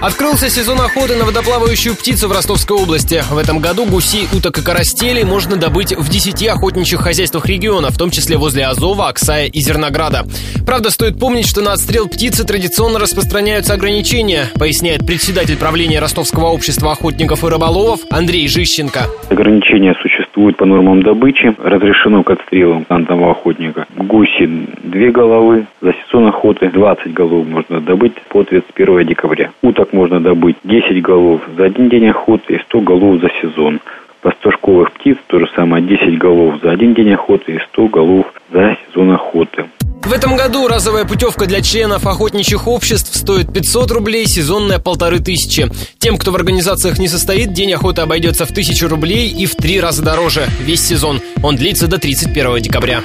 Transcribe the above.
Открылся сезон охоты на водоплавающую птицу в Ростовской области. В этом году гусей, уток и карастелей можно добыть в 10 охотничьих хозяйствах региона, в том числе возле Азова, Оксая и Зернограда. Правда, стоит помнить, что на отстрел птицы традиционно распространяются ограничения, поясняет председатель правления Ростовского общества охотников и рыболовов Андрей Жищенко. Ограничения существуют по нормам добычи. Разрешено к отстрелу данного охотника. Гуси две головы, за сезон охоты 20 голов можно добыть по 31 декабря. Уток можно добыть 10 голов за один день охоты и 100 голов за сезон. Пастушковых птиц то же самое 10 голов за один день охоты и 100 голов за сезон охоты. В этом году разовая путевка для членов охотничьих обществ стоит 500 рублей, сезонная полторы тысячи. Тем, кто в организациях не состоит, день охоты обойдется в тысячу рублей и в три раза дороже. Весь сезон. Он длится до 31 декабря.